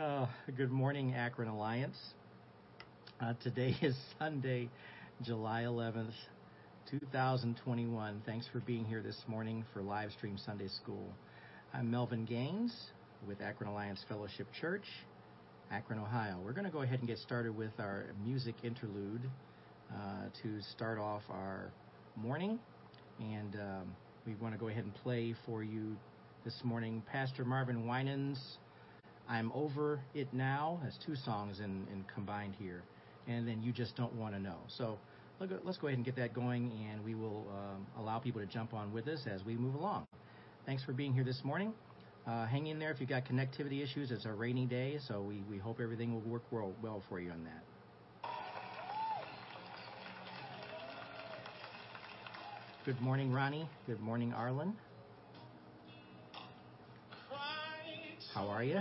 Uh, good morning, Akron Alliance. Uh, today is Sunday, July 11th, 2021. Thanks for being here this morning for live stream Sunday School. I'm Melvin Gaines with Akron Alliance Fellowship Church, Akron, Ohio. We're going to go ahead and get started with our music interlude uh, to start off our morning. And um, we want to go ahead and play for you this morning Pastor Marvin Winans I'm Over It Now. That's two songs in, in combined here. And then You Just Don't Want to Know. So let's go ahead and get that going, and we will um, allow people to jump on with us as we move along. Thanks for being here this morning. Uh, hang in there if you've got connectivity issues. It's a rainy day, so we, we hope everything will work well, well for you on that. Good morning, Ronnie. Good morning, Arlen. How are you?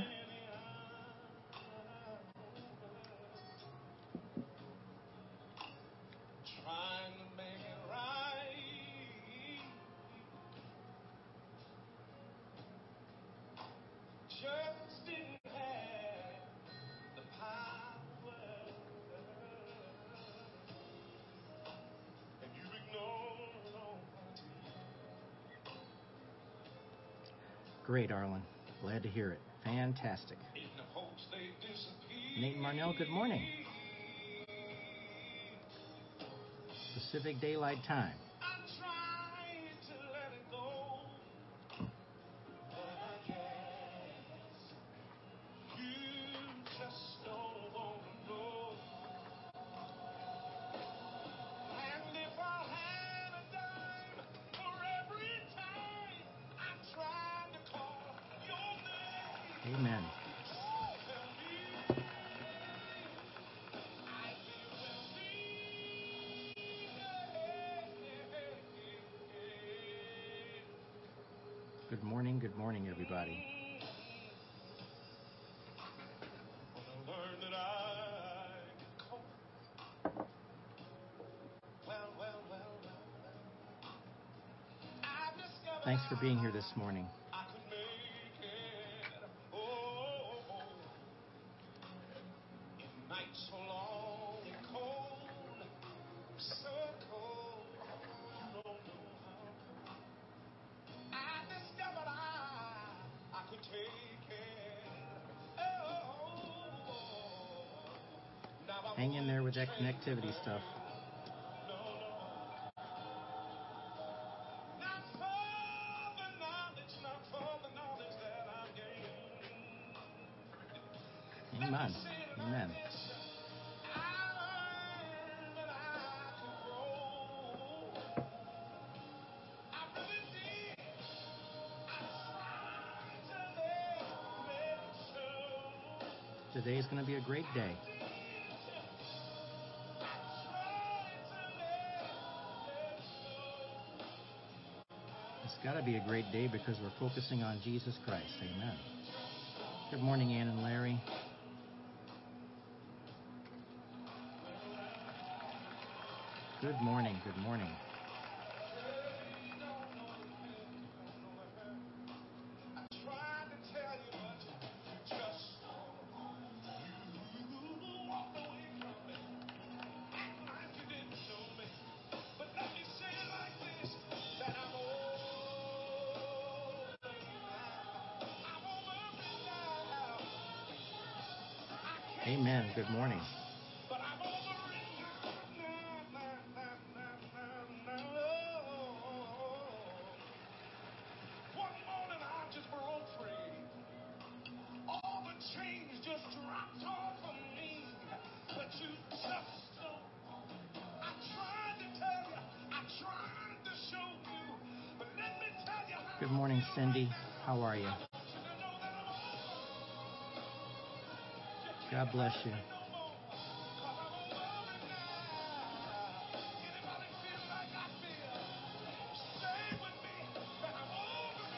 Hear it. Fantastic. Nate Marnell, good morning. Pacific Daylight Time. Amen. Good morning, good morning, everybody. Thanks for being here this morning. Connectivity stuff. Amen. Amen. Today is going to be a great day. Be a great day because we're focusing on Jesus Christ. Amen. Good morning, Ann and Larry. Good morning. Good morning. Bless you.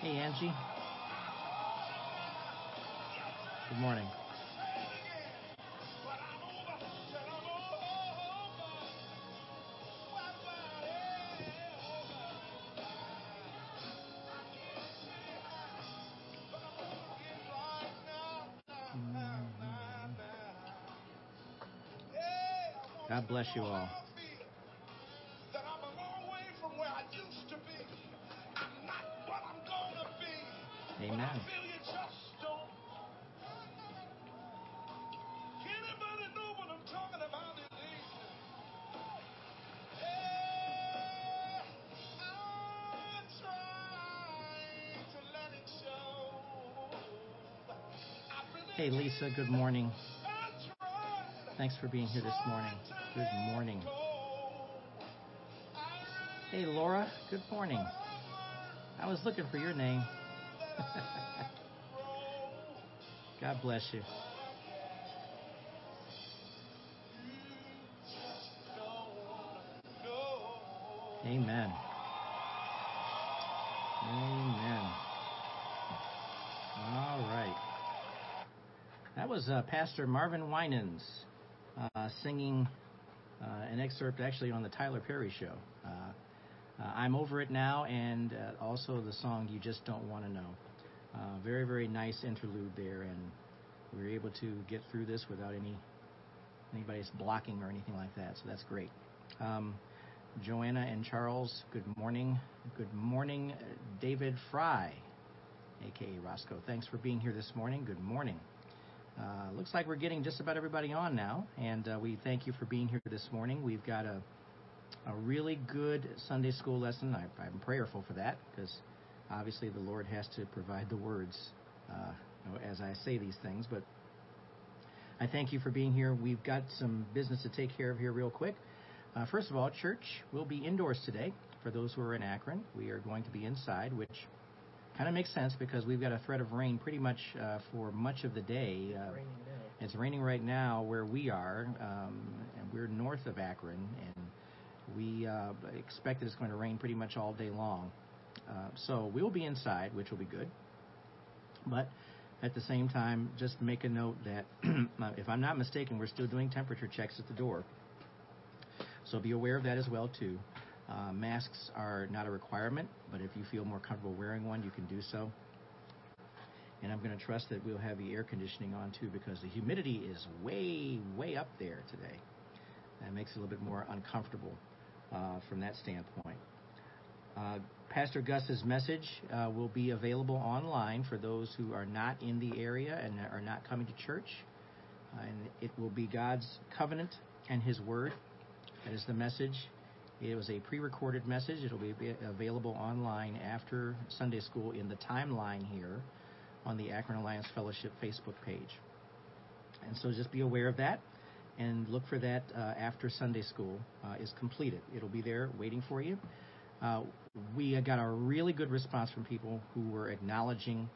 Hey, Angie. Good morning. Let bless you all. really Hey, Lisa, good morning. Thanks for being here this morning. Good morning. Hey, Laura, good morning. I was looking for your name. God bless you. Amen. Amen. All right. That was uh, Pastor Marvin Winans uh, singing an excerpt actually on the Tyler Perry show. Uh, uh, I'm over it now, and uh, also the song "You Just Don't Want to Know." Uh, very, very nice interlude there, and we were able to get through this without any anybody's blocking or anything like that. So that's great. Um, Joanna and Charles, good morning. Good morning, uh, David Fry, aka Roscoe. Thanks for being here this morning. Good morning. Uh, looks like we're getting just about everybody on now, and uh, we thank you for being here this morning. We've got a a really good Sunday school lesson. I, I'm prayerful for that because obviously the Lord has to provide the words uh, as I say these things. But I thank you for being here. We've got some business to take care of here, real quick. Uh, first of all, church will be indoors today. For those who are in Akron, we are going to be inside, which kind of makes sense because we've got a threat of rain pretty much uh, for much of the day. Uh, it's raining right now where we are, um, and we're north of Akron, and we uh, expect that it's going to rain pretty much all day long. Uh, so we'll be inside, which will be good. But at the same time, just make a note that if I'm not mistaken, we're still doing temperature checks at the door. So be aware of that as well too. Uh, masks are not a requirement, but if you feel more comfortable wearing one, you can do so. And I'm going to trust that we'll have the air conditioning on too because the humidity is way, way up there today. That makes it a little bit more uncomfortable uh, from that standpoint. Uh, Pastor Gus's message uh, will be available online for those who are not in the area and are not coming to church. And it will be God's covenant and His Word. That is the message. It was a pre recorded message. It'll be available online after Sunday school in the timeline here on the Akron Alliance Fellowship Facebook page. And so just be aware of that and look for that uh, after Sunday school uh, is completed. It'll be there waiting for you. Uh, we got a really good response from people who were acknowledging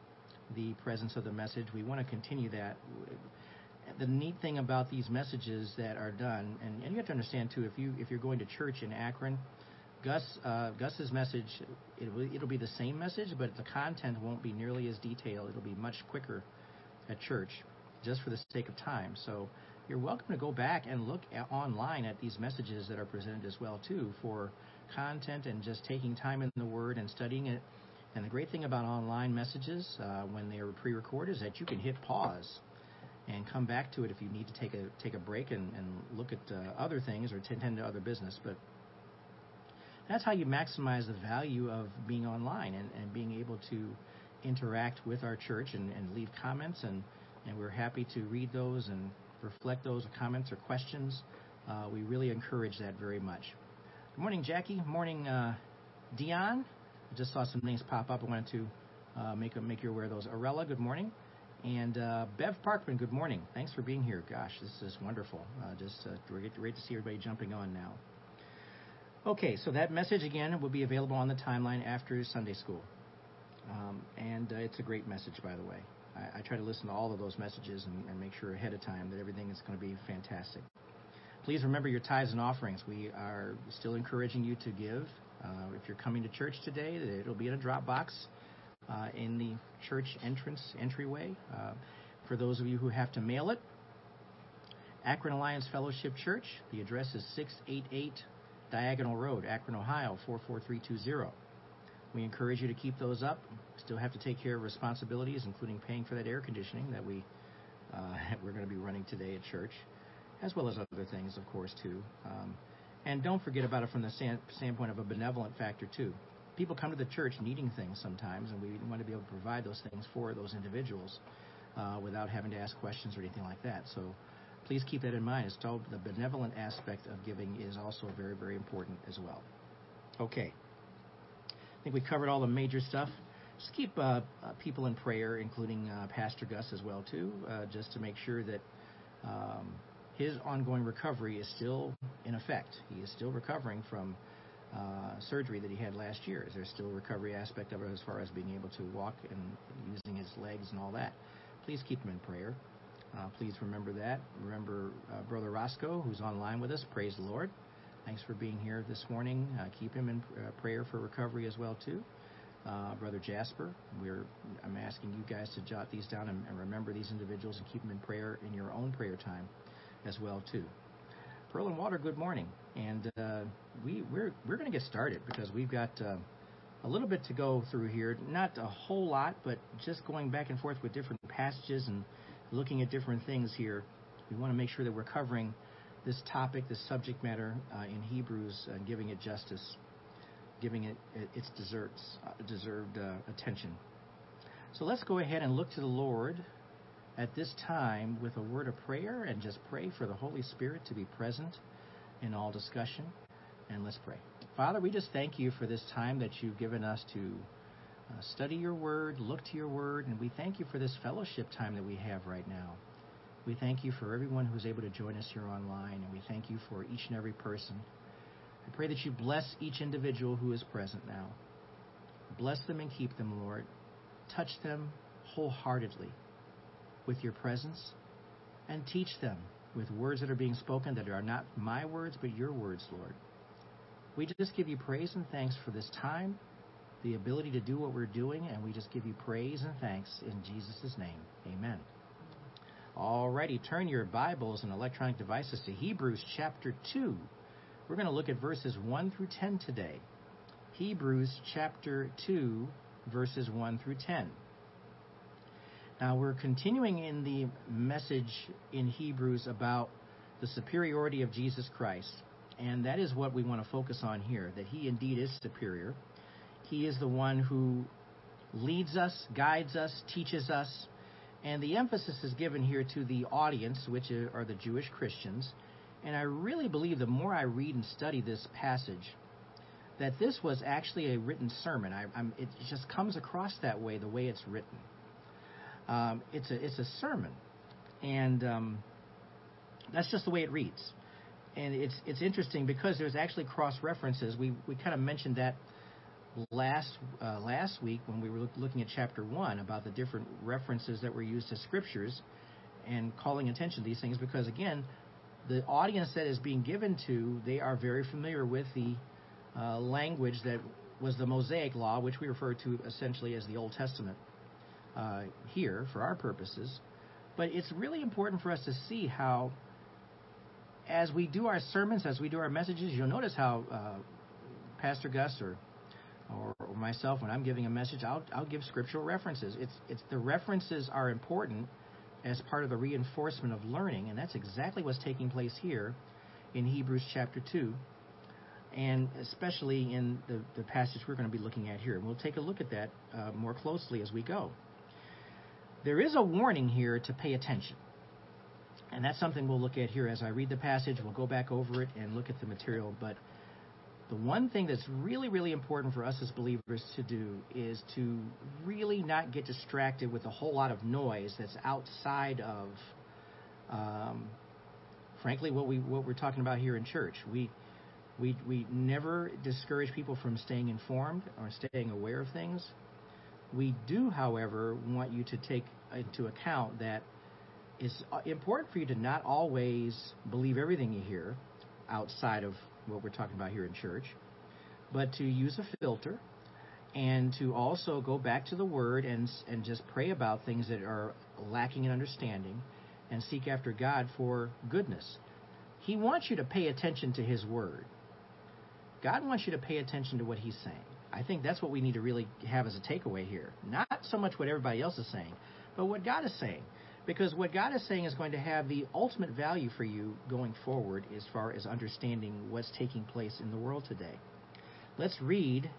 the presence of the message. We want to continue that. The neat thing about these messages that are done, and, and you have to understand too, if you if you're going to church in Akron, Gus uh, Gus's message it'll, it'll be the same message, but the content won't be nearly as detailed. It'll be much quicker at church, just for the sake of time. So you're welcome to go back and look at, online at these messages that are presented as well too for content and just taking time in the Word and studying it. And the great thing about online messages uh, when they are pre-recorded is that you can hit pause and come back to it if you need to take a take a break and, and look at uh, other things or tend to other business. But that's how you maximize the value of being online and, and being able to interact with our church and, and leave comments and, and we're happy to read those and reflect those comments or questions. Uh, we really encourage that very much. Good morning, Jackie. Morning, uh, Dion. I just saw some names pop up. I wanted to uh, make make you aware of those. Arella, good morning. And uh, Bev Parkman, good morning. Thanks for being here. Gosh, this is wonderful. Uh, just uh, great, great to see everybody jumping on now. Okay, so that message again will be available on the timeline after Sunday school. Um, and uh, it's a great message, by the way. I, I, try to listen to all of those messages and, and make sure ahead of time that everything is going to be fantastic. Please remember your tithes and offerings. We are still encouraging you to give. Uh, if you're coming to church today, it'll be in a drop box uh, in the church entrance entryway. Uh, for those of you who have to mail it, Akron Alliance Fellowship Church. The address is 688 Diagonal Road, Akron, Ohio 44320. We encourage you to keep those up. Still have to take care of responsibilities, including paying for that air conditioning that we uh, we're going to be running today at church. as well as other things, of course, too. Um, and don't forget about it from the standpoint of a benevolent factor, too. People come to the church needing things sometimes, and we want to be able to provide those things for those individuals uh, without having to ask questions or anything like that. So please keep that in mind. It's told the benevolent aspect of giving is also very, very important as well. Okay. I think we covered all the major stuff. Just keep uh, uh, people in prayer, including uh, Pastor Gus as well too, uh, just to make sure that um, his ongoing recovery is still in effect. He is still recovering from uh, surgery that he had last year. Is there still a recovery aspect of it as far as being able to walk and using his legs and all that. Please keep him in prayer. Uh, please remember that. Remember uh, Brother Roscoe, who's online with us. Praise the Lord. Thanks for being here this morning. Uh, keep him in uh, prayer for recovery as well too. Uh, Brother Jasper, we're I'm asking you guys to jot these down and, and remember these individuals and keep them in prayer in your own prayer time as well too. Pearl and Water, good morning, and uh, we we're we're going to get started because we've got uh, a little bit to go through here. Not a whole lot, but just going back and forth with different passages and looking at different things here. We want to make sure that we're covering this topic, this subject matter uh, in Hebrews, and giving it justice, giving it its deserts, uh, deserved uh, attention. So let's go ahead and look to the Lord at this time with a word of prayer and just pray for the Holy Spirit to be present in all discussion. And let's pray. Father, we just thank you for this time that you've given us to uh, study your word, look to your word, and we thank you for this fellowship time that we have right now. We thank you for everyone who's able to join us here online, and we thank you for each and every person. I pray that you bless each individual who is present now. Bless them and keep them, Lord. Touch them wholeheartedly with your presence and teach them with words that are being spoken that are not my words, but your words, Lord. We just give you praise and thanks for this time, the ability to do what we're doing, and we just give you praise and thanks in Jesus' name. Amen. Alrighty, turn your Bibles and electronic devices to Hebrews chapter 2. We're going to look at verses 1 through 10 today. Hebrews chapter 2, verses 1 through 10. Now, we're continuing in the message in Hebrews about the superiority of Jesus Christ. And that is what we want to focus on here that he indeed is superior. He is the one who leads us, guides us, teaches us. And the emphasis is given here to the audience, which are the Jewish Christians. And I really believe the more I read and study this passage, that this was actually a written sermon. I, it just comes across that way, the way it's written. Um, it's a it's a sermon, and um, that's just the way it reads. And it's it's interesting because there's actually cross references. We we kind of mentioned that last uh, last week when we were look, looking at chapter one about the different references that were used to scriptures and calling attention to these things because again the audience that is being given to they are very familiar with the uh, language that was the Mosaic law, which we refer to essentially as the Old Testament uh, here for our purposes. But it's really important for us to see how, as we do our sermons, as we do our messages, you'll notice how uh, Pastor Gus or, or, myself, when I'm giving a message, I'll, I'll give scriptural references. It's, it's the references are important as part of the reinforcement of learning, and that's exactly what's taking place here in Hebrews chapter 2, and especially in the, the passage we're going to be looking at here. We'll take a look at that uh, more closely as we go. There is a warning here to pay attention. And that's something we'll look at here as I read the passage. We'll go back over it and look at the material. But the one thing that's really, really important for us as believers to do is to really not get distracted with a whole lot of noise that's outside of, um, frankly, what we what we're talking about here in church. We we we never discourage people from staying informed or staying aware of things. We do, however, want you to take into account that it's uh, important for you to not always believe everything you hear outside of what we're talking about here in church, but to use a filter and to also go back to the Word and, and just pray about things that are lacking in understanding and seek after God for goodness. He wants you to pay attention to His Word. God wants you to pay attention to what He's saying. I think that's what we need to really have as a takeaway here. Not so much what everybody else is saying, but what God is saying. Because what God is saying is going to have the ultimate value for you going forward as far as understanding what's taking place in the world today. Let's read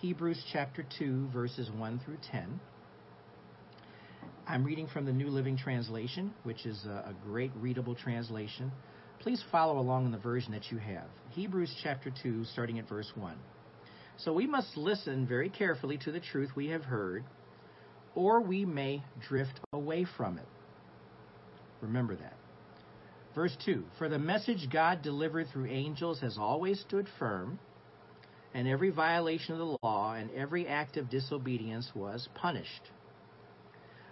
Hebrews chapter 2, verses 1 through 10. I'm reading from the New Living Translation, which is a, great readable translation. Please follow along in the version that you have. Hebrews chapter 2, starting at verse 1. So we must listen very carefully to the truth we have heard, or we may drift away from it. Remember that. Verse 2 For the message God delivered through angels has always stood firm, and every violation of the law and every act of disobedience was punished.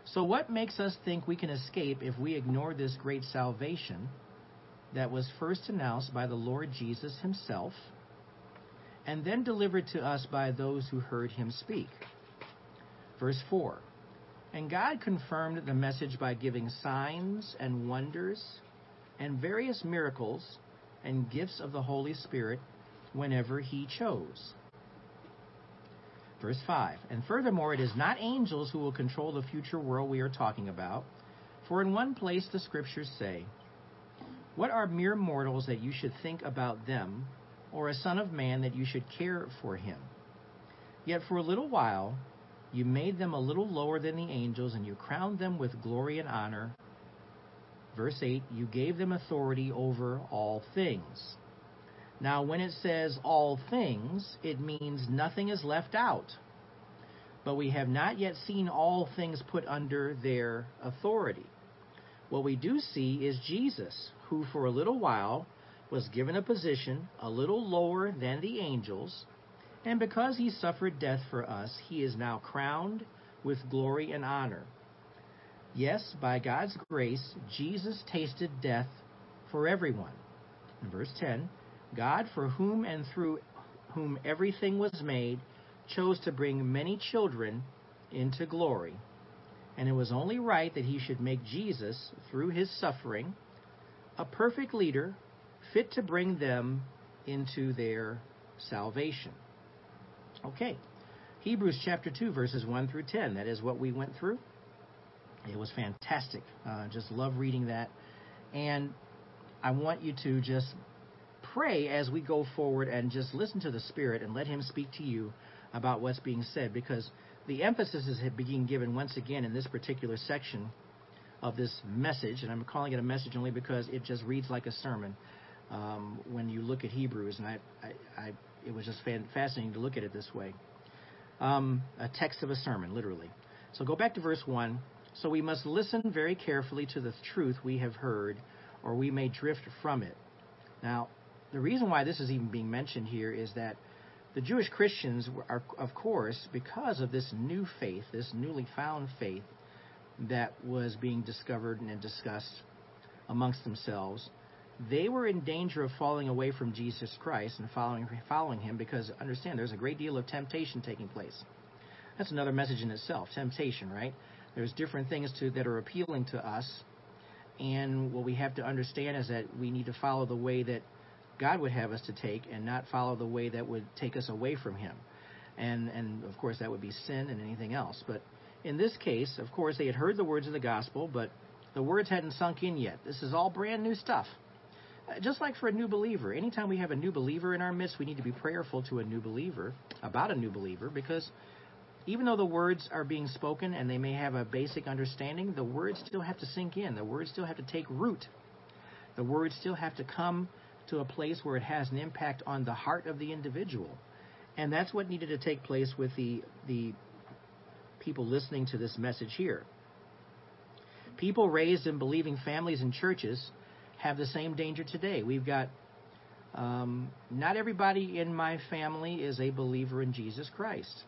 So, what makes us think we can escape if we ignore this great salvation that was first announced by the Lord Jesus Himself and then delivered to us by those who heard Him speak? Verse 4 And God confirmed the message by giving signs and wonders and various miracles and gifts of the Holy Spirit whenever He chose. Verse 5 And furthermore, it is not angels who will control the future world we are talking about. For in one place the scriptures say, What are mere mortals that you should think about them, or a son of man that you should care for him? Yet for a little while you made them a little lower than the angels, and you crowned them with glory and honor. Verse 8 You gave them authority over all things. Now, when it says all things, it means nothing is left out. But we have not yet seen all things put under their authority. What we do see is Jesus, who for a little while was given a position a little lower than the angels, and because he suffered death for us, he is now crowned with glory and honor. Yes, by God's grace, Jesus tasted death for everyone. In verse 10, God, for whom and through whom everything was made, chose to bring many children into glory. And it was only right that he should make Jesus, through his suffering, a perfect leader, fit to bring them into their salvation. Okay, Hebrews chapter 2, verses 1 through 10. That is what we went through. It was fantastic. Uh, just love reading that. And I want you to just pray as we go forward and just listen to the Spirit and let Him speak to you about what's being said because the emphasis is being given once again in this particular section of this message, and I'm calling it a message only because it just reads like a sermon um, when you look at Hebrews, and I, I, I it was just fascinating to look at it this way. Um, a text of a sermon, literally. So go back to verse 1. So we must listen very carefully to the truth we have heard, or we may drift from it. Now, the reason why this is even being mentioned here is that the Jewish Christians are, of course, because of this new faith, this newly found faith that was being discovered and discussed amongst themselves, they were in danger of falling away from Jesus Christ and following following him because understand there's a great deal of temptation taking place. That's another message in itself, temptation, right? There's different things to, that are appealing to us, and what we have to understand is that we need to follow the way that God would have us to take and not follow the way that would take us away from Him. And, and of course, that would be sin and anything else. But in this case, of course, they had heard the words of the gospel, but the words hadn't sunk in yet. This is all brand new stuff. Just like for a new believer, anytime we have a new believer in our midst, we need to be prayerful to a new believer about a new believer because even though the words are being spoken and they may have a basic understanding, the words still have to sink in. The words still have to take root. The words still have to come to a place where it has an impact on the heart of the individual. And that's what needed to take place with the, the people listening to this message here. People raised in believing families and churches have the same danger today. We've got um, not everybody in my family is a believer in Jesus Christ.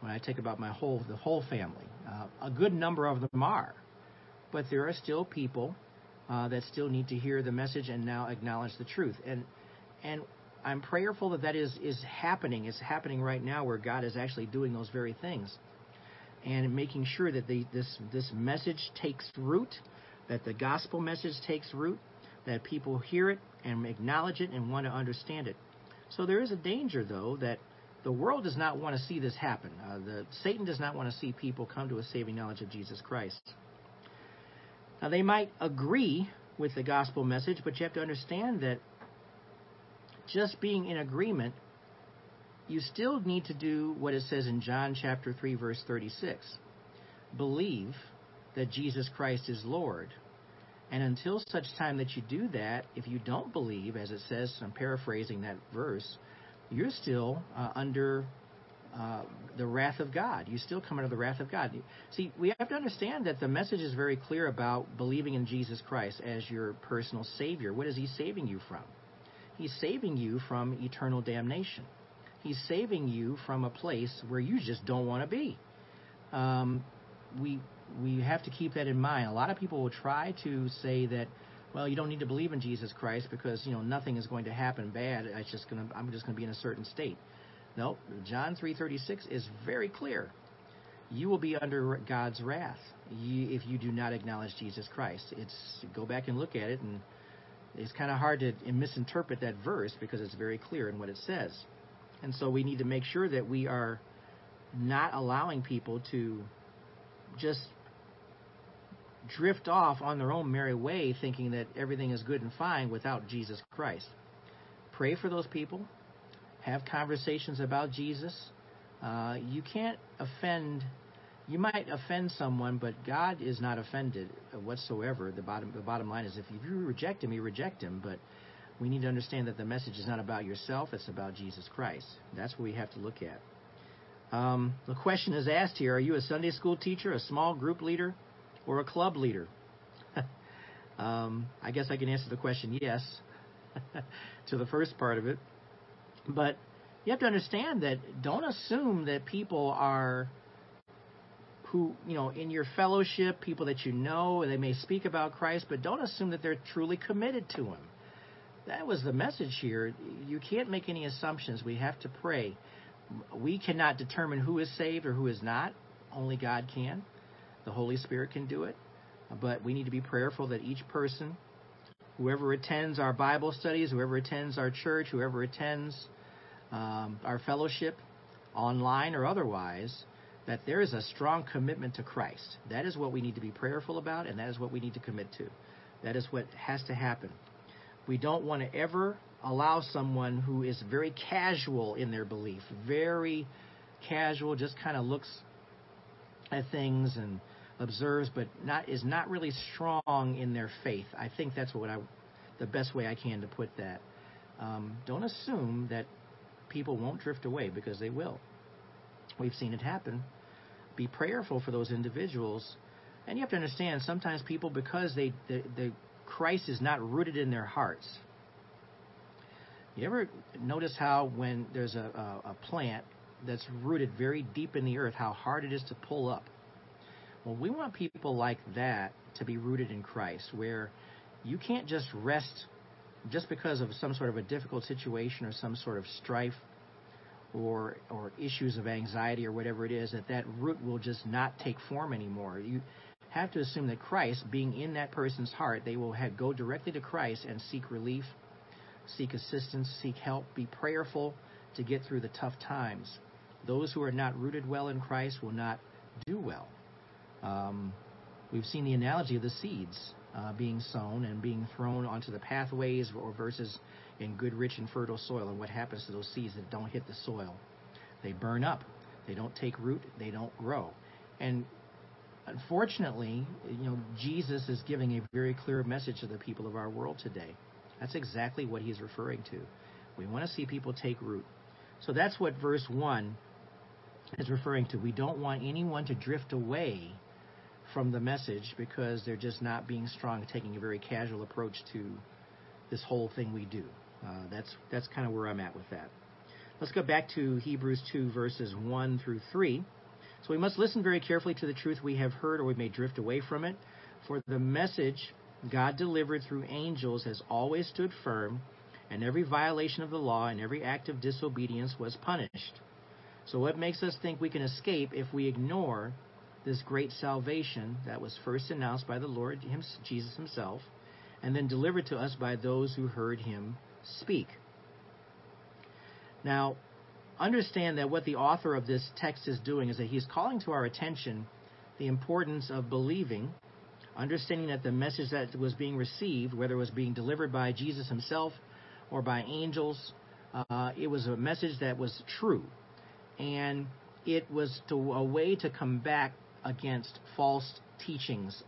When I take about my whole the whole family, uh, a good number of them are, but there are still people uh, that still need to hear the message and now acknowledge the truth. And and I'm prayerful that that is is happening. It's happening right now where God is actually doing those very things, and making sure that the, this this message takes root, that the gospel message takes root, that people hear it and acknowledge it and want to understand it. So there is a danger though that the world does not want to see this happen. Uh, the Satan does not want to see people come to a saving knowledge of Jesus Christ. Now, they might agree with the gospel message, but you have to understand that just being in agreement, you still need to do what it says in John chapter 3, verse 36 believe that Jesus Christ is Lord. And until such time that you do that, if you don't believe, as it says, I'm paraphrasing that verse, you're still uh, under uh, the wrath of God. You still come under the wrath of God. See, we have to understand that the message is very clear about believing in Jesus Christ as your personal Savior. What is He saving you from? He's saving you from eternal damnation. He's saving you from a place where you just don't want to be. Um, we we have to keep that in mind. A lot of people will try to say that, well, you don't need to believe in Jesus Christ because you know nothing is going to happen bad. It's just gonna I'm just going to be in a certain state. No, John 3:36 is very clear. You will be under God's wrath if you do not acknowledge Jesus Christ. It's go back and look at it, and it's kind of hard to misinterpret that verse because it's very clear in what it says. And so we need to make sure that we are not allowing people to just drift off on their own merry way thinking that everything is good and fine without Jesus Christ. Pray for those people. Have conversations about Jesus. Uh, you can't offend. You might offend someone, but God is not offended whatsoever. The bottom, the bottom line is, if you reject Him, you reject Him. But we need to understand that the message is not about yourself; it's about Jesus Christ. That's what we have to look at. Um, the question is asked here: Are you a Sunday school teacher, a small group leader, or a club leader? um, I guess I can answer the question yes to the first part of it. But you have to understand that don't assume that people are who, you know, in your fellowship, people that you know, they may speak about Christ, but don't assume that they're truly committed to Him. That was the message here. You can't make any assumptions. We have to pray. We cannot determine who is saved or who is not. Only God can. The Holy Spirit can do it. But we need to be prayerful that each person, whoever attends our Bible studies, whoever attends our church, whoever attends um, our fellowship, online or otherwise, that there is a strong commitment to Christ. That is what we need to be prayerful about, and that is what we need to commit to. That is what has to happen. We don't want to ever allow someone who is very casual in their belief, very casual, just kind of looks at things and observes, but not is not really strong in their faith. I think that's what I, the best way I can to put that. Um, don't assume that people won't drift away because they will. We've seen it happen. Be prayerful for those individuals, and you have to understand sometimes people because they the, the Christ is not rooted in their hearts. You ever notice how when there's a, a, a plant that's rooted very deep in the earth, how hard it is to pull up? Well, we want people like that to be rooted in Christ, where you can't just rest just because of some sort of a difficult situation or some sort of strife or or issues of anxiety or whatever it is that that root will just not take form anymore. You have to assume that Christ, being in that person's heart, they will have, go directly to Christ and seek relief, seek assistance, seek help, be prayerful to get through the tough times. Those who are not rooted well in Christ will not do well. Um, we've seen the analogy of the seeds uh, being sown and being thrown onto the pathways or versus in good, rich, and fertile soil. And what happens to those seeds that don't hit the soil? They burn up. They don't take root. They don't grow. And unfortunately, you know, Jesus is giving a very clear message to the people of our world today. That's exactly what he's referring to. We want to see people take root. So that's what verse 1 is referring to. We don't want anyone to drift away from the message because they're just not being strong, taking a very casual approach to this whole thing we do. Uh, that's that's kind of where I'm at with that. Let's go back to Hebrews 2 verses 1 through 3. So we must listen very carefully to the truth we have heard, or we may drift away from it. For the message God delivered through angels has always stood firm, and every violation of the law and every act of disobedience was punished. So, what makes us think we can escape if we ignore this great salvation that was first announced by the Lord Jesus Himself, and then delivered to us by those who heard Him speak? Now, understand that what the author of this text is doing is that he's calling to our attention the importance of believing understanding that the message that was being received, whether it was being delivered by Jesus himself or by angels, uh, it was a message that was true. And it was to, a way to combat against false teachings.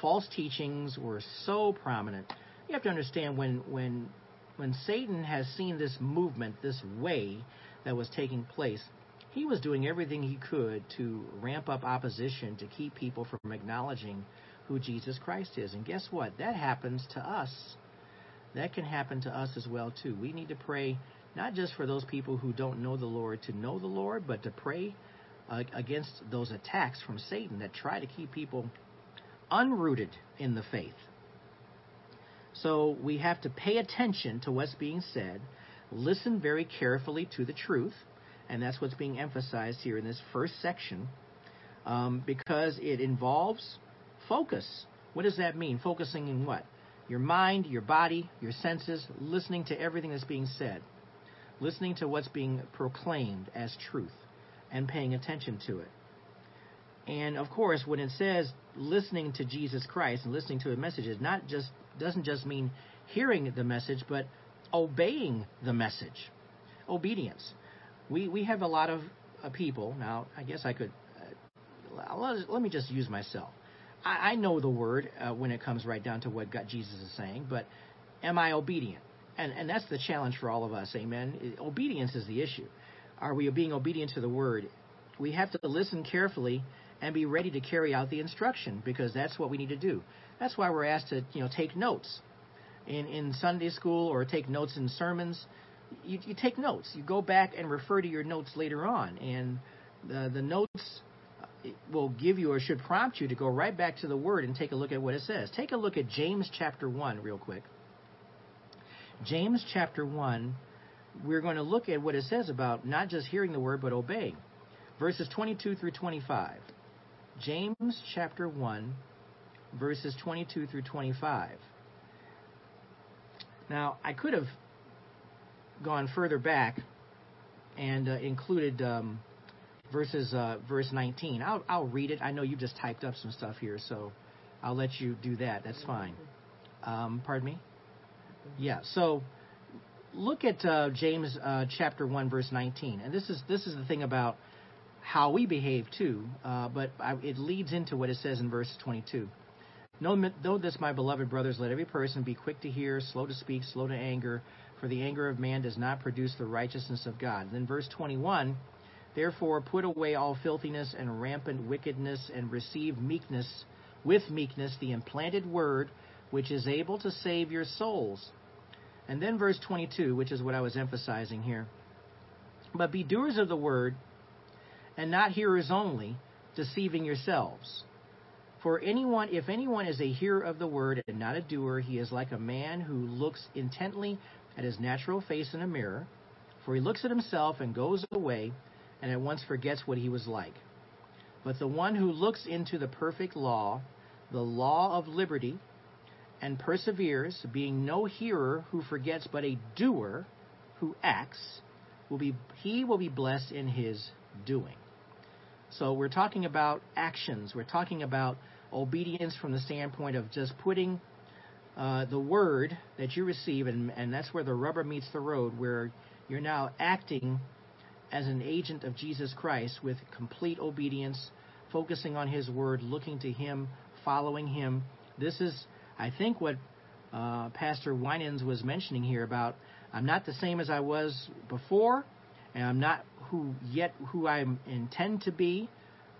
False teachings were so prominent. You have to understand when, when, when Satan has seen this movement, this way that was taking place, he was doing everything he could to ramp up opposition to keep people from acknowledging who Jesus Christ is. And guess what? That happens to us. That can happen to us as well too. We need to pray not just for those people who don't know the Lord to know the Lord, but to pray uh, against those attacks from Satan that try to keep people unrooted in the faith. So we have to pay attention to what's being said, listen very carefully to the truth, and that's what's being emphasized here in this first section, um, because it involves focus. What does that mean? Focusing in what? Your mind, your body, your senses, listening to everything that's being said, listening to what's being proclaimed as truth, and paying attention to it. And of course, when it says listening to Jesus Christ and listening to a message, it not just doesn't just mean hearing the message, but obeying the message. Obedience. We we have a lot of uh, people now. I guess I could. Uh, let, let me just use myself. I, I know the word uh, when it comes right down to what God, Jesus is saying, but am I obedient? And and that's the challenge for all of us. Amen. Obedience is the issue. Are we being obedient to the word? We have to listen carefully and be ready to carry out the instruction because that's what we need to do. That's why we're asked to, you know, take notes in in Sunday school or take notes in sermons. You, you take notes. You go back and refer to your notes later on, and the the notes will give you or should prompt you to go right back to the word and take a look at what it says. Take a look at James chapter 1 real quick. James chapter 1, we're going to look at what it says about not just hearing the word but obeying. Verses 22 through 25. James chapter 1, verses 22 through 25. Now, I could have gone further back and uh, included um, verses uh, verse 19. I'll, I'll read it. I know you've just typed up some stuff here, so I'll let you do that. That's fine. Um, pardon me? Yeah. So look at uh, James uh, chapter 1, verse 19. And this is this is the thing about how we behave too, uh, but I, it leads into what it says in verse 22. Know, know this, my beloved brothers, let every person be quick to hear, slow to speak, slow to anger, for the anger of man does not produce the righteousness of God. Then verse 21, therefore put away all filthiness and rampant wickedness, and receive meekness with meekness the implanted word, which is able to save your souls. And then verse 22, which is what I was emphasizing here. But be doers of the word, and not hearers only, deceiving yourselves. For anyone, if anyone is a hearer of the word and not a doer, he is like a man who looks intently at his natural face in a mirror. For he looks at himself and goes away, and at once forgets what he was like. But the one who looks into the perfect law, the law of liberty, and perseveres, being no hearer who forgets, but a doer who acts, will be he will be blessed in his doing. So we're talking about actions. We're talking about obedience from the standpoint of just putting uh, the word that you receive, and, and that's where the rubber meets the road, where you're now acting as an agent of Jesus Christ with complete obedience, focusing on His word, looking to Him, following Him. This is, I think, what uh, Pastor Winans was mentioning here about I'm not the same as I was before, and I'm not who yet who I intend to be,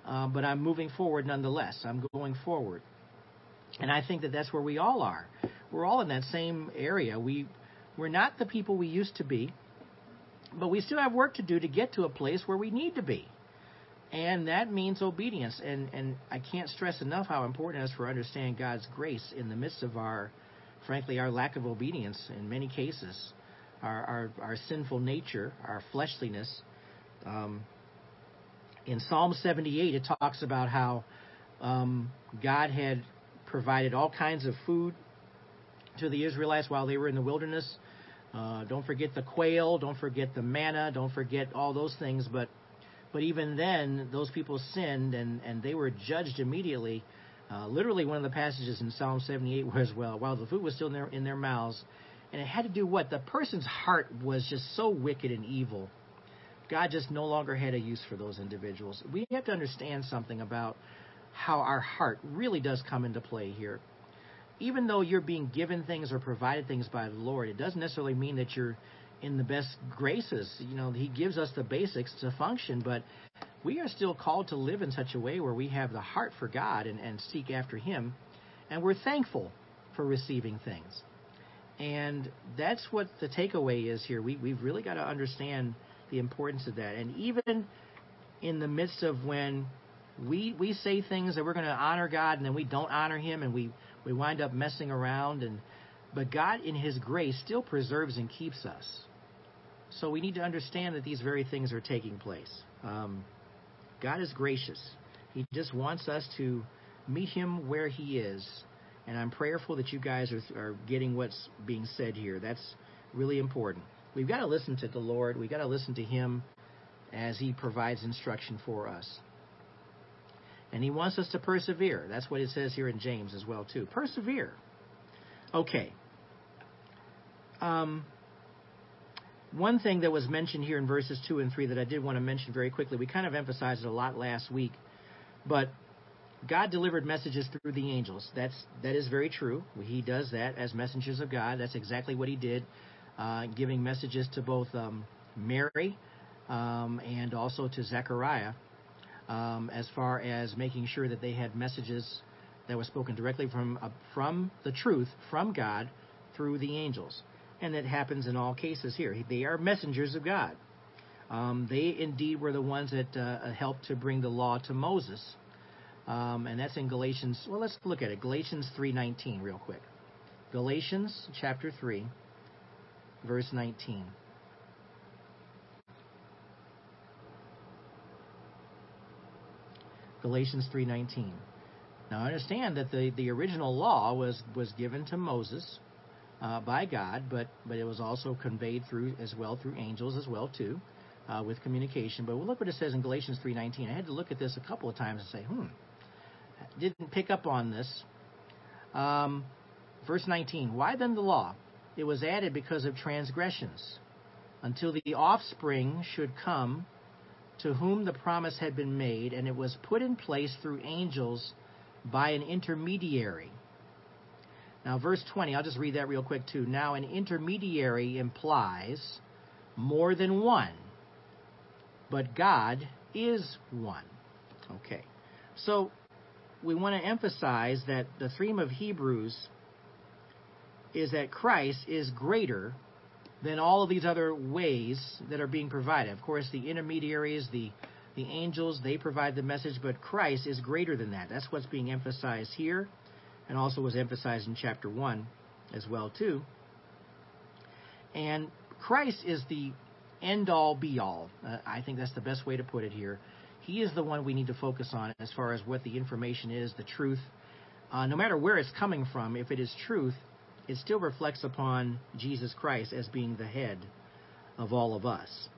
uh, but I'm moving forward nonetheless. I'm going forward, and I think that that's where we all are. We're all in that same area. We we're not the people we used to be, but we still have work to do to get to a place where we need to be. And that means obedience. And, and I can't stress enough how important it is for understanding God's grace in the midst of our, frankly, our lack of obedience in many cases, our, our, our sinful nature, our fleshliness. Um, in Psalm 78, it talks about how um, God had provided all kinds of food to the Israelites while they were in the wilderness. Uh, don't forget the quail. Don't forget the manna. Don't forget all those things. But but even then, those people sinned and, and they were judged immediately. Uh, literally, one of the passages in Psalm 78 was, well, while the food was still in their, in their mouths, and it had to do what? The person's heart was just so wicked and evil. God just no longer had a use for those individuals. We have to understand something about how our heart really does come into play here. Even though you're being given things or provided things by the Lord, it doesn't necessarily mean that you're in the best graces. You know, He gives us the basics to function, but we are still called to live in such a way where we have the heart for God and, and seek after Him, and we're thankful for receiving things. And that's what the takeaway is here. We, we've really got to understand the importance of that. And even in the midst of when we we say things that we're going to honor God and then we don't honor Him and we we wind up messing around and but God in His grace still preserves and keeps us. So we need to understand that these very things are taking place. Um, God is gracious. He just wants us to meet Him where He is. And I'm prayerful that you guys are, are getting what's being said here. That's really important. We've got to listen to the Lord. We've got to listen to Him as He provides instruction for us. And He wants us to persevere. That's what it says here in James as well, too. Persevere. Okay. Um, one thing that was mentioned here in verses 2 and 3 that I did want to mention very quickly, we kind of emphasized it a lot last week, but God delivered messages through the angels. That's that is very true. He does that as messengers of God. That's exactly what he did, uh, giving messages to both um, Mary um, and also to Zechariah, um, as far as making sure that they had messages that were spoken directly from uh, from the truth from God through the angels and it happens in all cases here. They are messengers of God. Um, they indeed were the ones that uh, helped to bring the law to Moses, um, and that's in Galatians. Well, let's look at it. Galatians 3:19, real quick. Galatians chapter 3, verse 19. Galatians 3:19. Now understand that the, the original law was was given to Moses, uh, by God, but but it was also conveyed through as well through angels as well too, uh, with communication. But look what it says in Galatians 3:19. I had to look at this a couple of times and say, hmm, didn't pick up on this. Um, verse 19. Why then the law? It was added because of transgressions, until the offspring should come, to whom the promise had been made, and it was put in place through angels by an intermediary. Now, verse 20, I'll just read that real quick too. Now, an intermediary implies more than one, but God is one. Okay. So, we want to emphasize that the theme of Hebrews is that Christ is greater than all of these other ways that are being provided. Of course, the intermediaries, the the angels, they provide the message, but Christ is greater than that. That's what's being emphasized here and also was emphasized in chapter 1 as well too. And Christ is the end all be all. Uh, I think that's the best way to put it here. He is the one we need to focus on as far as what the information is, the truth. Uh, no matter where it's coming from, if it is truth, it still reflects upon Jesus Christ as being the head of all of us.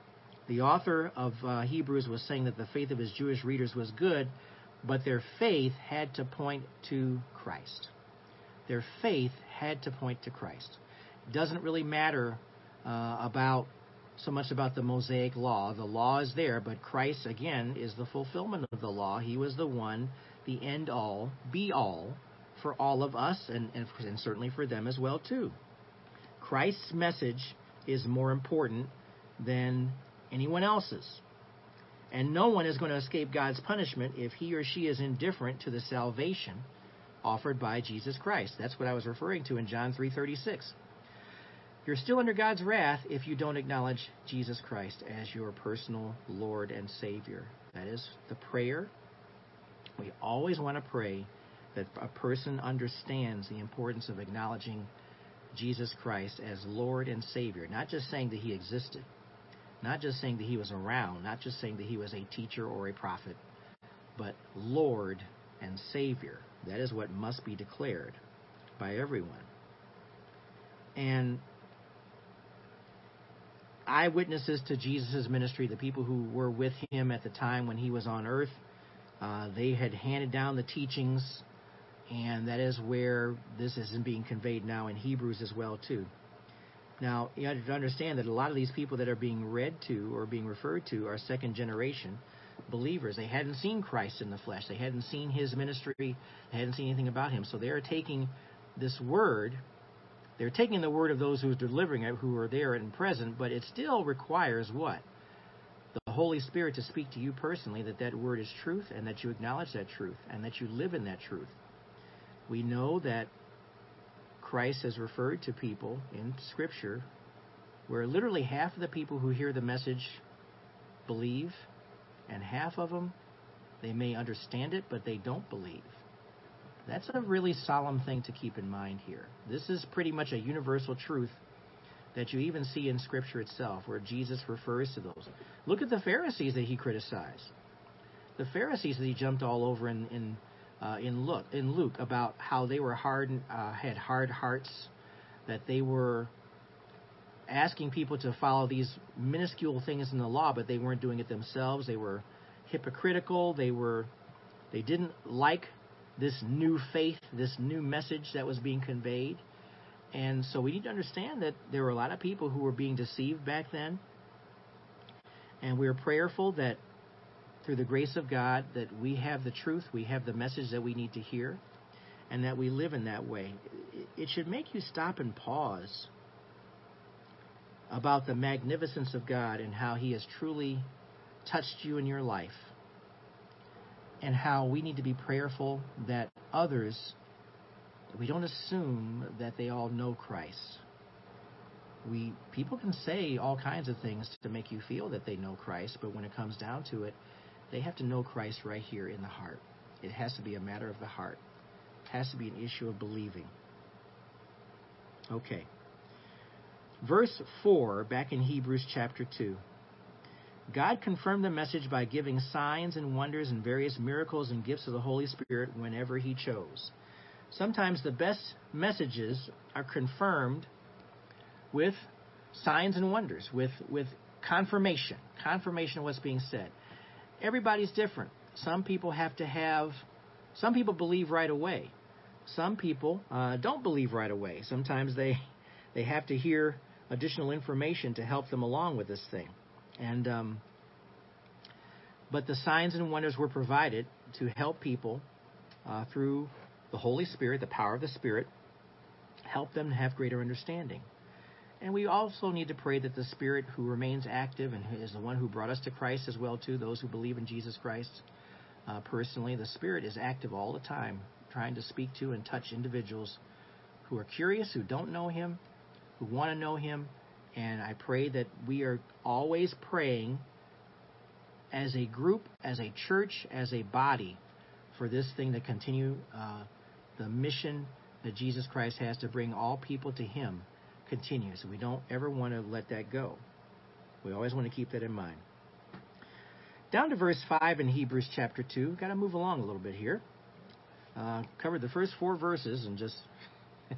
The author of uh, Hebrews was saying that the faith of his Jewish readers was good, but their faith had to point to Christ. Their faith had to point to Christ. It doesn't really matter uh, about so much about the Mosaic law. The law is there, but Christ, again, is the fulfillment of the law. He was the one, the end all, be all for all of us, and, and, and certainly for them as well, too. Christ's message is more important than anyone else's. And no one is going to escape God's punishment if he or she is indifferent to the salvation offered by Jesus Christ. That's what I was referring to in John 3:36. You're still under God's wrath if you don't acknowledge Jesus Christ as your personal Lord and Savior. That is the prayer. We always want to pray that a person understands the importance of acknowledging Jesus Christ as Lord and Savior, not just saying that he existed, not just saying that he was around, not just saying that he was a teacher or a prophet, but Lord and Savior. That is what must be declared by everyone. And eyewitnesses to Jesus' ministry, the people who were with him at the time when he was on earth, uh, they had handed down the teachings And that is where this is being conveyed now in Hebrews as well too. Now, you have to understand that a lot of these people that are being read to or being referred to are second generation believers. They hadn't seen Christ in the flesh. They hadn't seen his ministry. They hadn't seen anything about him. So they're taking this word, they're taking the word of those who are delivering it, who are there and present, but it still requires what? The Holy Spirit to speak to you personally that that word is truth and that you acknowledge that truth and that you live in that truth. We know that Christ has referred to people in Scripture where literally half of the people who hear the message believe, and half of them, they may understand it, but they don't believe. That's a really solemn thing to keep in mind here. This is pretty much a universal truth that you even see in Scripture itself, where Jesus refers to those. Look at the Pharisees that he criticized. The Pharisees that he jumped all over in, in uh, in Luke, in Luke about how they were hard, uh, had hard hearts, that they were asking people to follow these minuscule things in the law, but they weren't doing it themselves. They were hypocritical. They were, they didn't like this new faith, this new message that was being conveyed. And so we need to understand that there were a lot of people who were being deceived back then. And we are prayerful that through the grace of God that we have the truth, we have the message that we need to hear, and that we live in that way. It should make you stop and pause about the magnificence of God and how He has truly touched you in your life, and how we need to be prayerful that others, we don't assume that they all know Christ. We people can say all kinds of things to make you feel that they know Christ, but when it comes down to it, they have to know Christ right here in the heart. It has to be a matter of the heart. It has to be an issue of believing. Okay. Verse 4, back in Hebrews chapter 2. God confirmed the message by giving signs and wonders and various miracles and gifts of the Holy Spirit whenever He chose. Sometimes the best messages are confirmed with signs and wonders, with, with confirmation, confirmation of what's being said everybody's different. Some people have to have, some people believe right away. Some people uh, don't believe right away. Sometimes they they have to hear additional information to help them along with this thing. And um, but the signs and wonders were provided to help people uh, through the Holy Spirit, the power of the Spirit, help them to have greater understanding. And we also need to pray that the Spirit who remains active and is the one who brought us to Christ as well too, those who believe in Jesus Christ uh, personally, the Spirit is active all the time, trying to speak to and touch individuals who are curious, who don't know Him, who want to know Him. And I pray that we are always praying as a group, as a church, as a body for this thing to continue uh, the mission that Jesus Christ has to bring all people to Him continues. We don't ever want to let that go. We always want to keep that in mind. Down to verse 5 in Hebrews chapter 2. Got to move along a little bit here. Uh, covered the first four verses and just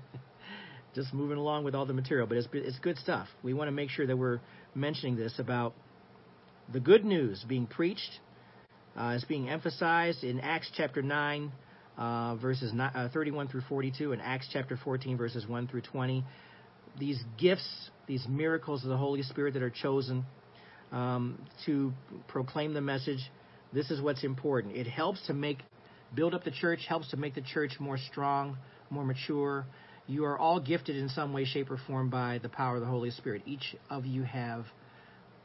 just moving along with all the material, but it's it's good stuff. We want to make sure that we're mentioning this about the good news being preached. Uh, is being emphasized in Acts chapter 9, uh, verses uh, 31 through 42, and Acts chapter 14, verses 1 through 20 these gifts, these miracles of the Holy Spirit that are chosen um, to proclaim the message. This is what's important. It helps to make, build up the church, helps to make the church more strong, more mature. You are all gifted in some way, shape, or form by the power of the Holy Spirit. Each of you have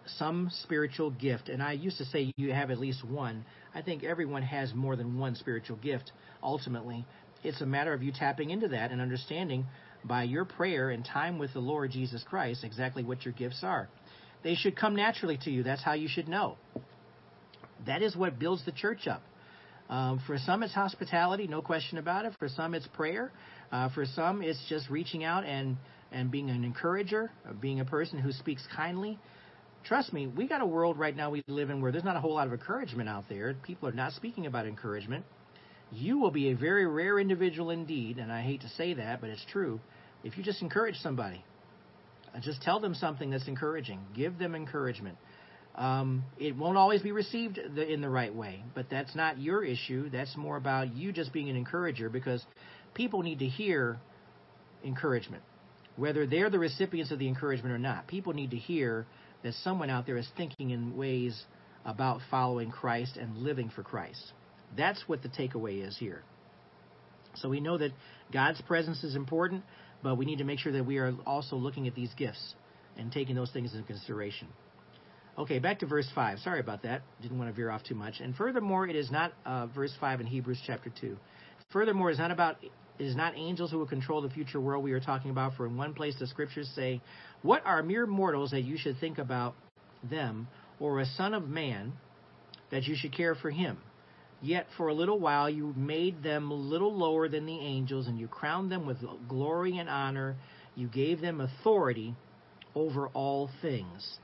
some spiritual gift. And I used to say you have at least one. I think everyone has more than one spiritual gift ultimately. It's a matter of you tapping into that and understanding by your prayer and time with the Lord Jesus Christ exactly what your gifts are. They should come naturally to you. That's how you should know. That is what builds the church up. Um, for some, it's hospitality, no question about it. For some, it's prayer. Uh, for some, it's just reaching out and, and being an encourager, uh, being a person who speaks kindly. Trust me, we got a world right now we live in where there's not a whole lot of encouragement out there. People are not speaking about encouragement. You will be a very rare individual indeed, and I hate to say that, but it's true, if you just encourage somebody, uh, just tell them something that's encouraging. Give them encouragement. um, it won't always be received the, in the right way. But that's not your issue. That's more about you just being an encourager because people need to hear encouragement, whether they're the recipients of the encouragement or not. People need to hear that someone out there is thinking in ways about following Christ and living for Christ. That's what the takeaway is here. So we know that God's presence is important, but we need to make sure that we are also looking at these gifts and taking those things into consideration. Okay, back to verse 5. Sorry about that. Didn't want to veer off too much. And furthermore, it is not uh, verse 5 in Hebrews chapter 2. Furthermore, it is not about it is not angels who will control the future world we are talking about. For in one place the scriptures say, "What are mere mortals that you should think about them, or a son of man that you should care for him?" Yet for a little while you made them a little lower than the angels, and you crowned them with glory and honor. You gave them authority over all things.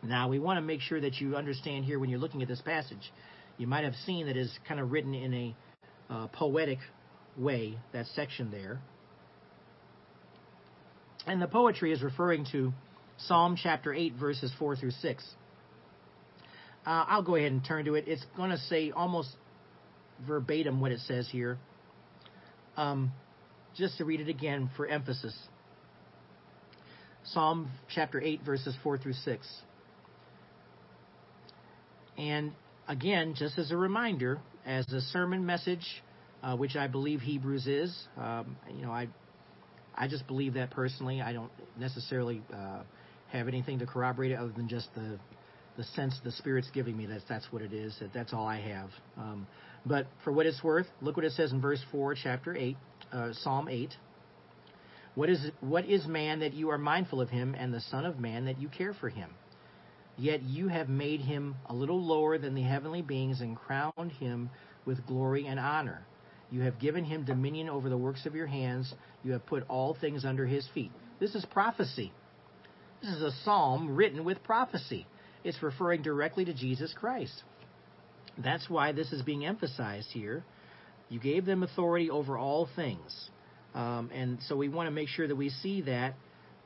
Now, we want to make sure that you understand here when you're looking at this passage. You might have seen that it's kind of written in a uh, poetic way, that section there. And the poetry is referring to Psalm chapter 8, verses 4 through 6. Uh, I'll go ahead and turn to it. It's going to say almost verbatim what it says here. Um, just to read it again for emphasis. Psalm chapter 8, verses 4 through 6. And again, just as a reminder, as a sermon message, uh, which I believe Hebrews is, um, you know, I, I just believe that personally. I don't necessarily uh, have anything to corroborate it other than just the, the sense the Spirit's giving me. That's that's what it is. That that's all I have. Um, but for what it's worth, look what it says in verse four, chapter eight, uh, Psalm eight. What is what is man that you are mindful of him, and the Son of Man that you care for him? Yet you have made him a little lower than the heavenly beings and crowned him with glory and honor. You have given him dominion over the works of your hands. You have put all things under his feet. This is prophecy. This is a psalm written with prophecy. It's referring directly to Jesus Christ. That's why this is being emphasized here. You gave them authority over all things. Um, and so we want to make sure that we see that.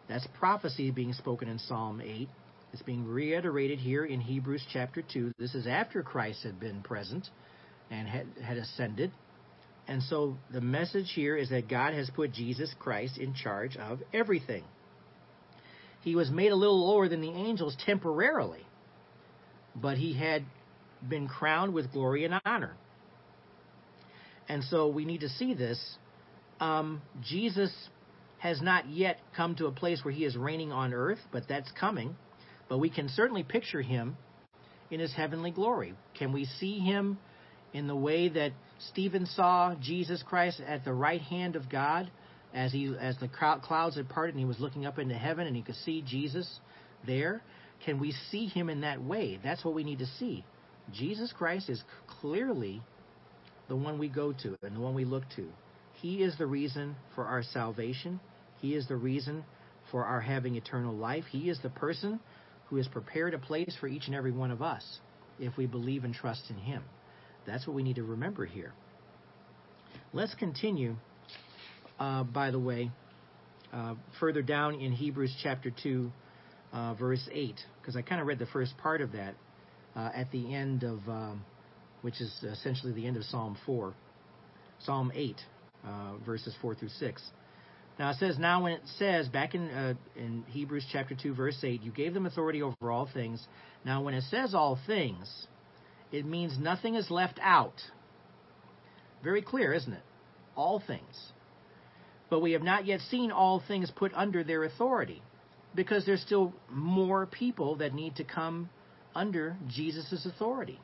That's prophecy being spoken in Psalm 8. It's being reiterated here in Hebrews chapter 2. This is after Christ had been present and had, had ascended. And so the message here is that God has put Jesus Christ in charge of everything. He was made a little lower than the angels temporarily, but he had been crowned with glory and honor. And so we need to see this. Um, Jesus has not yet come to a place where he is reigning on earth, but that's coming. But we can certainly picture him in his heavenly glory. Can we see him in the way that Stephen saw Jesus Christ at the right hand of God as he as the clouds had parted and he was looking up into heaven and he could see Jesus there? Can we see him in that way? That's what we need to see. Jesus Christ is clearly the one we go to and the one we look to. He is the reason for our salvation. He is the reason for our having eternal life. He is the person who has prepared a place for each and every one of us if we believe and trust in Him. That's what we need to remember here. Let's continue, uh, by the way, uh, further down in Hebrews chapter 2, uh, verse 8, because I kind of read the first part of that uh, at the end of, um, which is essentially the end of Psalm 4, Psalm 8, uh, verses 4 through 6. Now it says, now when it says back in uh, in Hebrews chapter two verse eight, you gave them authority over all things. Now when it says all things, it means nothing is left out. Very clear, isn't it? All things. But we have not yet seen all things put under their authority, because there's still more people that need to come under Jesus' authority.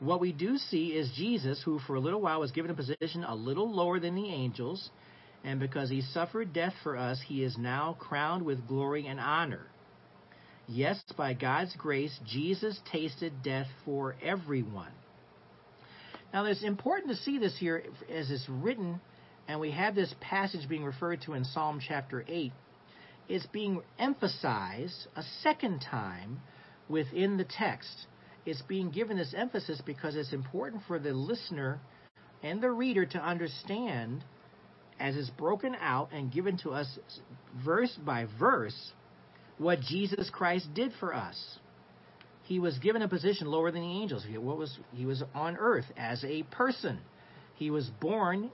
What we do see is Jesus, who for a little while was given a position a little lower than the angels and because he suffered death for us, he is now crowned with glory and honor. Yes, by God's grace, Jesus tasted death for everyone. Now, it's important to see this here as it's written, and we have this passage being referred to in Psalm chapter 8. It's being emphasized a second time within the text. It's being given this emphasis because it's important for the listener and the reader to understand as it's broken out and given to us verse by verse what Jesus Christ did for us. he was given a position lower than the angels. He, was he was on earth as a person. He was born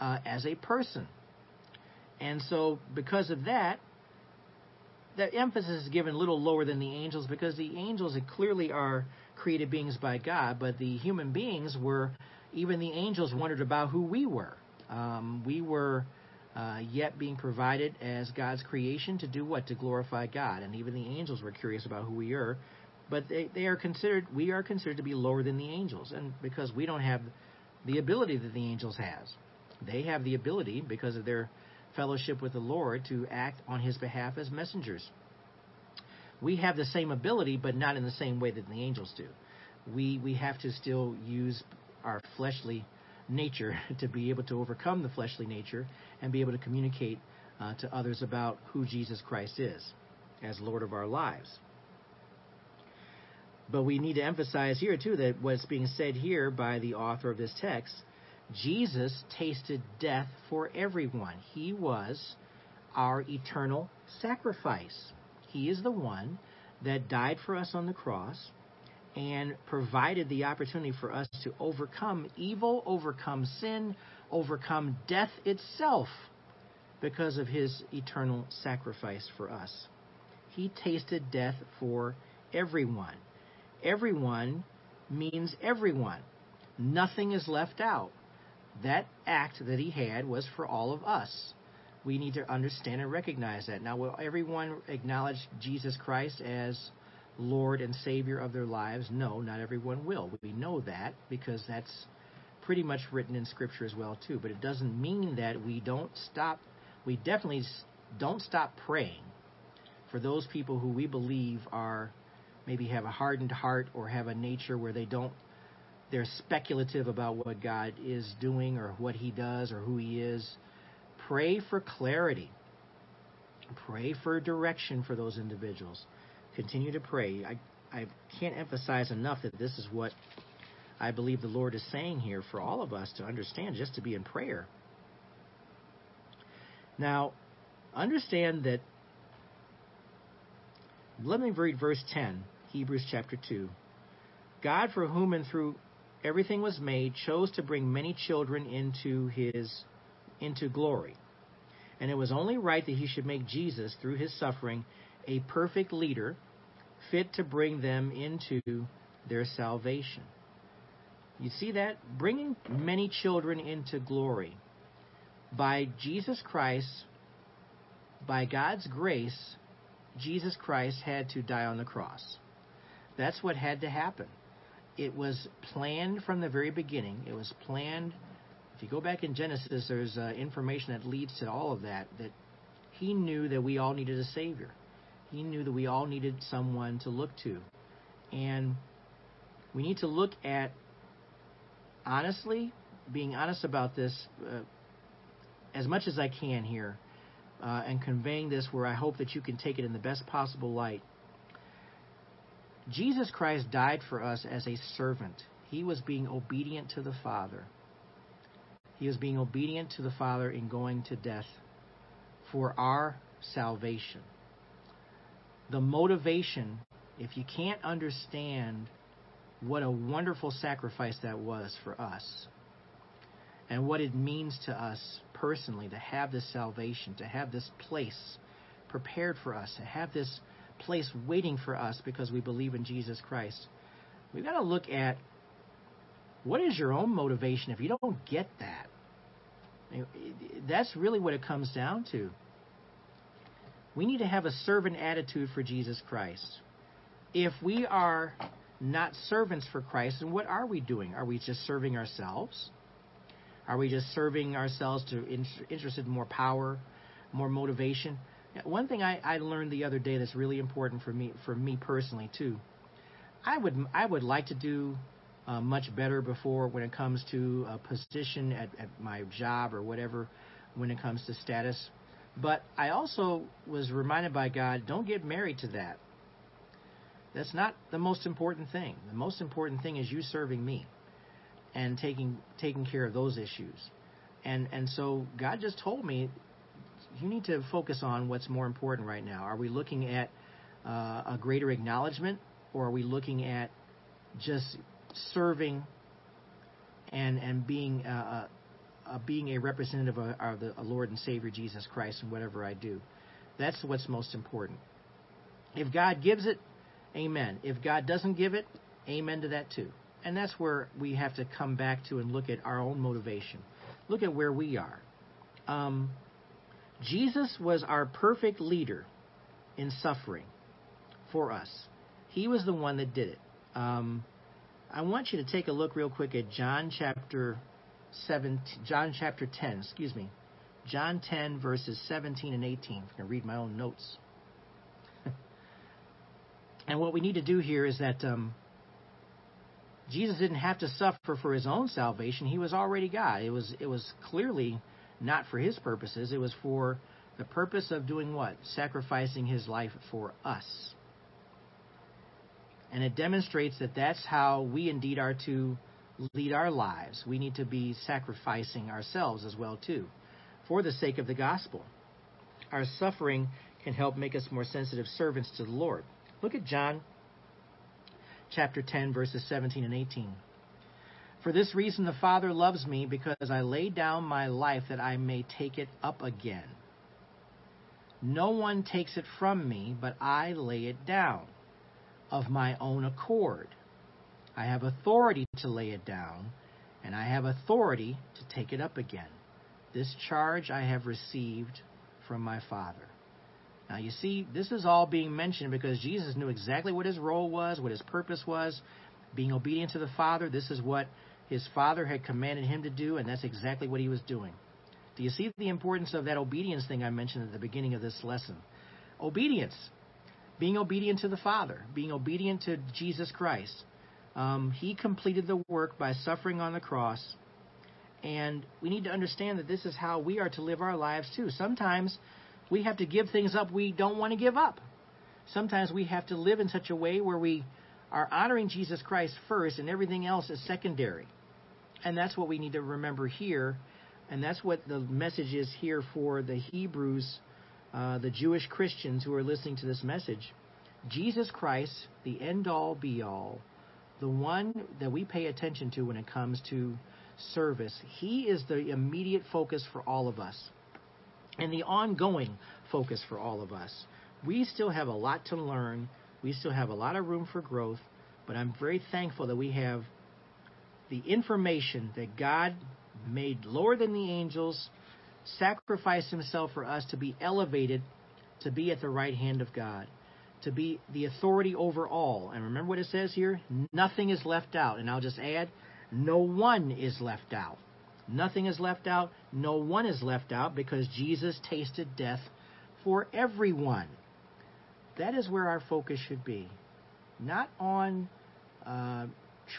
uh, as a person, and so because of that, the emphasis is given a little lower than the angels because the angels clearly are created beings by God, but the human beings were. Even the angels wondered about who we were. Um, we were uh, yet being provided as God's creation to do what? To glorify God. And even the angels were curious about who we are but they, they are considered we are considered to be lower than the angels and because we don't have the ability that the angels has they have the ability because of their fellowship with the lord to act on his behalf as messengers we have the same ability but not in the same way that the angels do we we have to still use our fleshly nature to be able to overcome the fleshly nature and be able to communicate uh, to others about who Jesus Christ is as Lord of our lives. But we need to emphasize here, too, that what's being said here by the author of this text Jesus tasted death for everyone. He was our eternal sacrifice. He is the one that died for us on the cross and provided the opportunity for us to overcome evil, overcome sin, overcome death itself because of his eternal sacrifice for us. He tasted death for everyone. Everyone means everyone. Nothing is left out. That act that he had was for all of us. We need to understand and recognize that. Now, will everyone acknowledge Jesus Christ as Lord and Savior of their lives? No, not everyone will. We know that because that's pretty much written in Scripture as well, too. But it doesn't mean that we don't stop, we definitely don't stop praying for those people who we believe are maybe have a hardened heart or have a nature where they don't they're speculative about what God is doing or what he does or who he is. Pray for clarity. Pray for direction for those individuals. Continue to pray. I, I can't emphasize enough that this is what I believe the Lord is saying here for all of us to understand, just to be in prayer. Now, understand that let me read verse 10, Hebrews chapter 2. God, for whom and through everything was made, chose to bring many children into his into glory. And it was only right that he should make Jesus, through his suffering, a perfect leader, fit to bring them into their salvation. You see that? Bringing many children into glory. By Jesus Christ, by God's grace, Jesus Christ had to die on the cross. That's what had to happen. It was planned from the very beginning. It was planned. If you go back in Genesis, there's uh, information that leads to all of that. That he knew that we all needed a Savior. He knew that we all needed someone to look to. And we need to look at, honestly, being honest about this uh, as much as I can here uh, and conveying this where I hope that you can take it in the best possible light. Jesus Christ died for us as a servant. He was being obedient to the Father. He was being obedient to the Father in going to death for our salvation. The motivation, if you can't understand what a wonderful sacrifice that was for us and what it means to us personally to have this salvation, to have this place prepared for us, to have this place waiting for us because we believe in Jesus Christ. We've got to look at what is your own motivation if you don't get that? That's really what it comes down to. We need to have a servant attitude for Jesus Christ. If we are not servants for Christ, then what are we doing? Are we just serving ourselves? Are we just serving ourselves to in, interested in more power, more motivation? One thing I, I learned the other day that's really important for me for me personally too. I would I would like to do uh, much better before when it comes to a position at, at my job or whatever when it comes to status. But I also was reminded by God, don't get married to that. That's not the most important thing. The most important thing is you serving me and taking taking care of those issues. And and so God just told me you need to focus on what's more important right now. Are we looking at uh, a greater acknowledgement or are we looking at just serving and and being uh, uh, being a representative of, of the Lord and Savior Jesus Christ in whatever I do? That's what's most important. If God gives it, amen. If God doesn't give it, amen to that too. And that's where we have to come back to and look at our own motivation. Look at where we are. Um, Jesus was our perfect leader in suffering for us. He was the one that did it. Um, I want you to take a look real quick at John chapter 7, John chapter 10, excuse me. John 10 verses 17 and 18. I'm going to read my own notes. and what we need to do here is that um, Jesus didn't have to suffer for his own salvation. He was already God. It was it was clearly not for his purposes. It was for the purpose of doing what? Sacrificing his life for us. And it demonstrates that that's how we indeed are to lead our lives. We need to be sacrificing ourselves as well too for the sake of the gospel. Our suffering can help make us more sensitive servants to the Lord. Look at John chapter 10 verses 17 and 18. For this reason the Father loves me because I lay down my life that I may take it up again. No one takes it from me, but I lay it down of my own accord. I have authority to lay it down, and I have authority to take it up again. This charge I have received from my Father. Now, you see, this is all being mentioned because Jesus knew exactly what his role was, what his purpose was. Being obedient to the Father, this is what his Father had commanded him to do, and that's exactly what he was doing. Do you see the importance of that obedience thing I mentioned at the beginning of this lesson? Obedience. Being obedient to the Father, being obedient to Jesus Christ. Um, he completed the work by suffering on the cross, and we need to understand that this is how we are to live our lives too. Sometimes we have to give things up we don't want to give up. Sometimes we have to live in such a way where we are honoring Jesus Christ first and everything else is secondary. And that's what we need to remember here. And that's what the message is here for the Hebrews, uh, the Jewish Christians who are listening to this message. Jesus Christ, the end all be all, the one that we pay attention to when it comes to service, he is the immediate focus for all of us and the ongoing focus for all of us. We still have a lot to learn. We still have a lot of room for growth, but I'm very thankful that we have the information that God made lower than the angels, sacrificed himself for us to be elevated to be at the right hand of God, to be the authority over all. And remember what it says here? Nothing is left out. And I'll just add, no one is left out. Nothing is left out. No one is left out because Jesus tasted death for everyone. That is where our focus should be. Not on uh,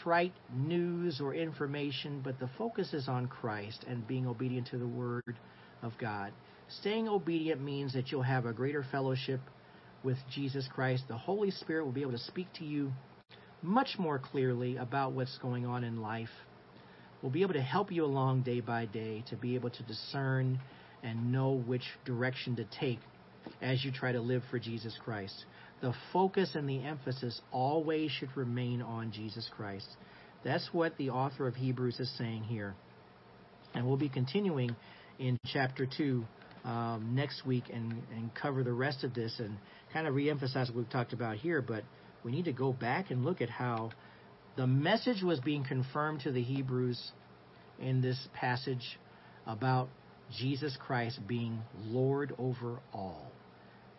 trite news or information, but the focus is on Christ and being obedient to the Word of God. Staying obedient means that you'll have a greater fellowship with Jesus Christ. The Holy Spirit will be able to speak to you much more clearly about what's going on in life will be able to help you along day by day to be able to discern and know which direction to take as you try to live for Jesus Christ. The focus and the emphasis always should remain on Jesus Christ. That's what the author of Hebrews is saying here. And we'll be continuing in chapter 2 um, next week and, and cover the rest of this and kind of reemphasize what we've talked about here. But we need to go back and look at how the message was being confirmed to the Hebrews in this passage about Jesus Christ being Lord over all.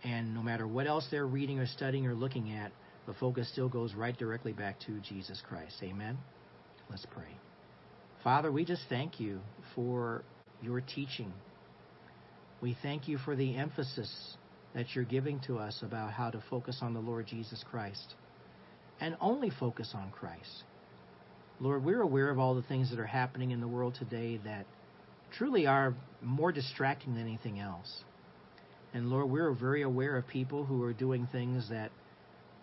And no matter what else they're reading or studying or looking at, the focus still goes right directly back to Jesus Christ. Amen? Let's pray. Father, we just thank you for your teaching. We thank you for the emphasis that you're giving to us about how to focus on the Lord Jesus Christ and only focus on Christ. Lord, we're aware of all the things that are happening in the world today that truly are more distracting than anything else. And Lord, we're very aware of people who are doing things that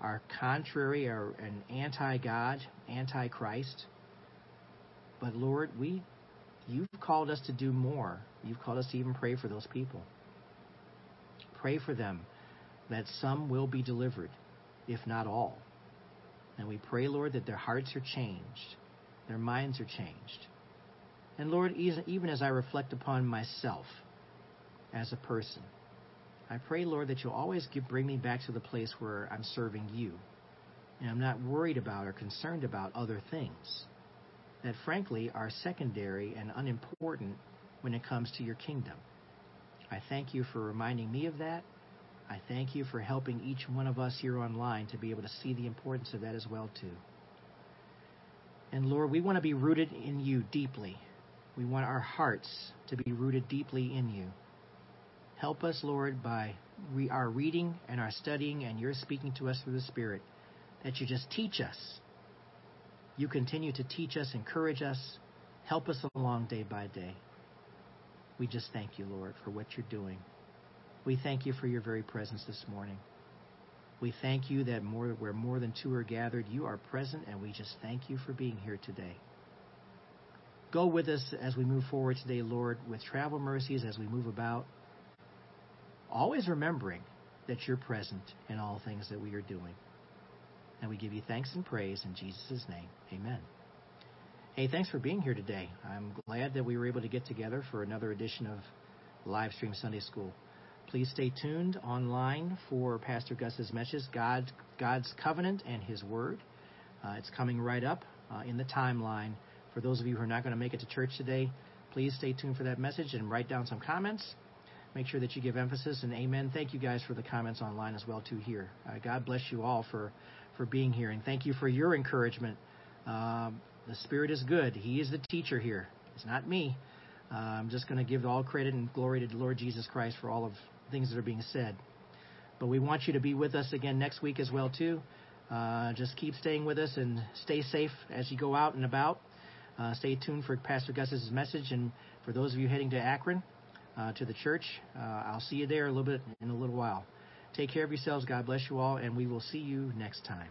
are contrary or an anti-God, anti-Christ. But Lord, we you've called us to do more. You've called us to even pray for those people. Pray for them that some will be delivered, if not all. And we pray, Lord, that their hearts are changed, their minds are changed. And Lord, even as I reflect upon myself as a person, I pray, Lord, that you'll always give, bring me back to the place where I'm serving you. And I'm not worried about or concerned about other things that, frankly, are secondary and unimportant when it comes to your kingdom. I thank you for reminding me of that. I thank you for helping each one of us here online to be able to see the importance of that as well too. And Lord, we want to be rooted in you deeply. We want our hearts to be rooted deeply in you. Help us, Lord, by we, our reading and our studying and your speaking to us through the Spirit, that you just teach us. You continue to teach us, encourage us, help us along day by day. We just thank you, Lord, for what you're doing. We thank you for your very presence this morning. We thank you that more, where more than two are gathered, you are present, and we just thank you for being here today. Go with us as we move forward today, Lord, with travel mercies as we move about, always remembering that you're present in all things that we are doing. And we give you thanks and praise in Jesus' name. Amen. Hey, thanks for being here today. I'm glad that we were able to get together for another edition of Live Stream Sunday School. Please stay tuned online for Pastor Gus's message, God, God's Covenant and His Word. Uh, it's coming right up uh, in the timeline. For those of you who are not going to make it to church today, please stay tuned for that message and write down some comments. Make sure that you give emphasis and amen. Thank you guys for the comments online as well too here. Uh, God bless you all for for being here and thank you for your encouragement. Um, the Spirit is good. He is the teacher here. It's not me. Uh, I'm just going to give all credit and glory to the Lord Jesus Christ for all of things that are being said. But we want you to be with us again next week as well too. Uh, just keep staying with us and stay safe as you go out and about. Uh, stay tuned for Pastor Gus's message, and for those of you heading to Akron, uh, to the church, uh, I'll see you there a little bit in a little while. Take care of yourselves. God bless you all, and we will see you next time.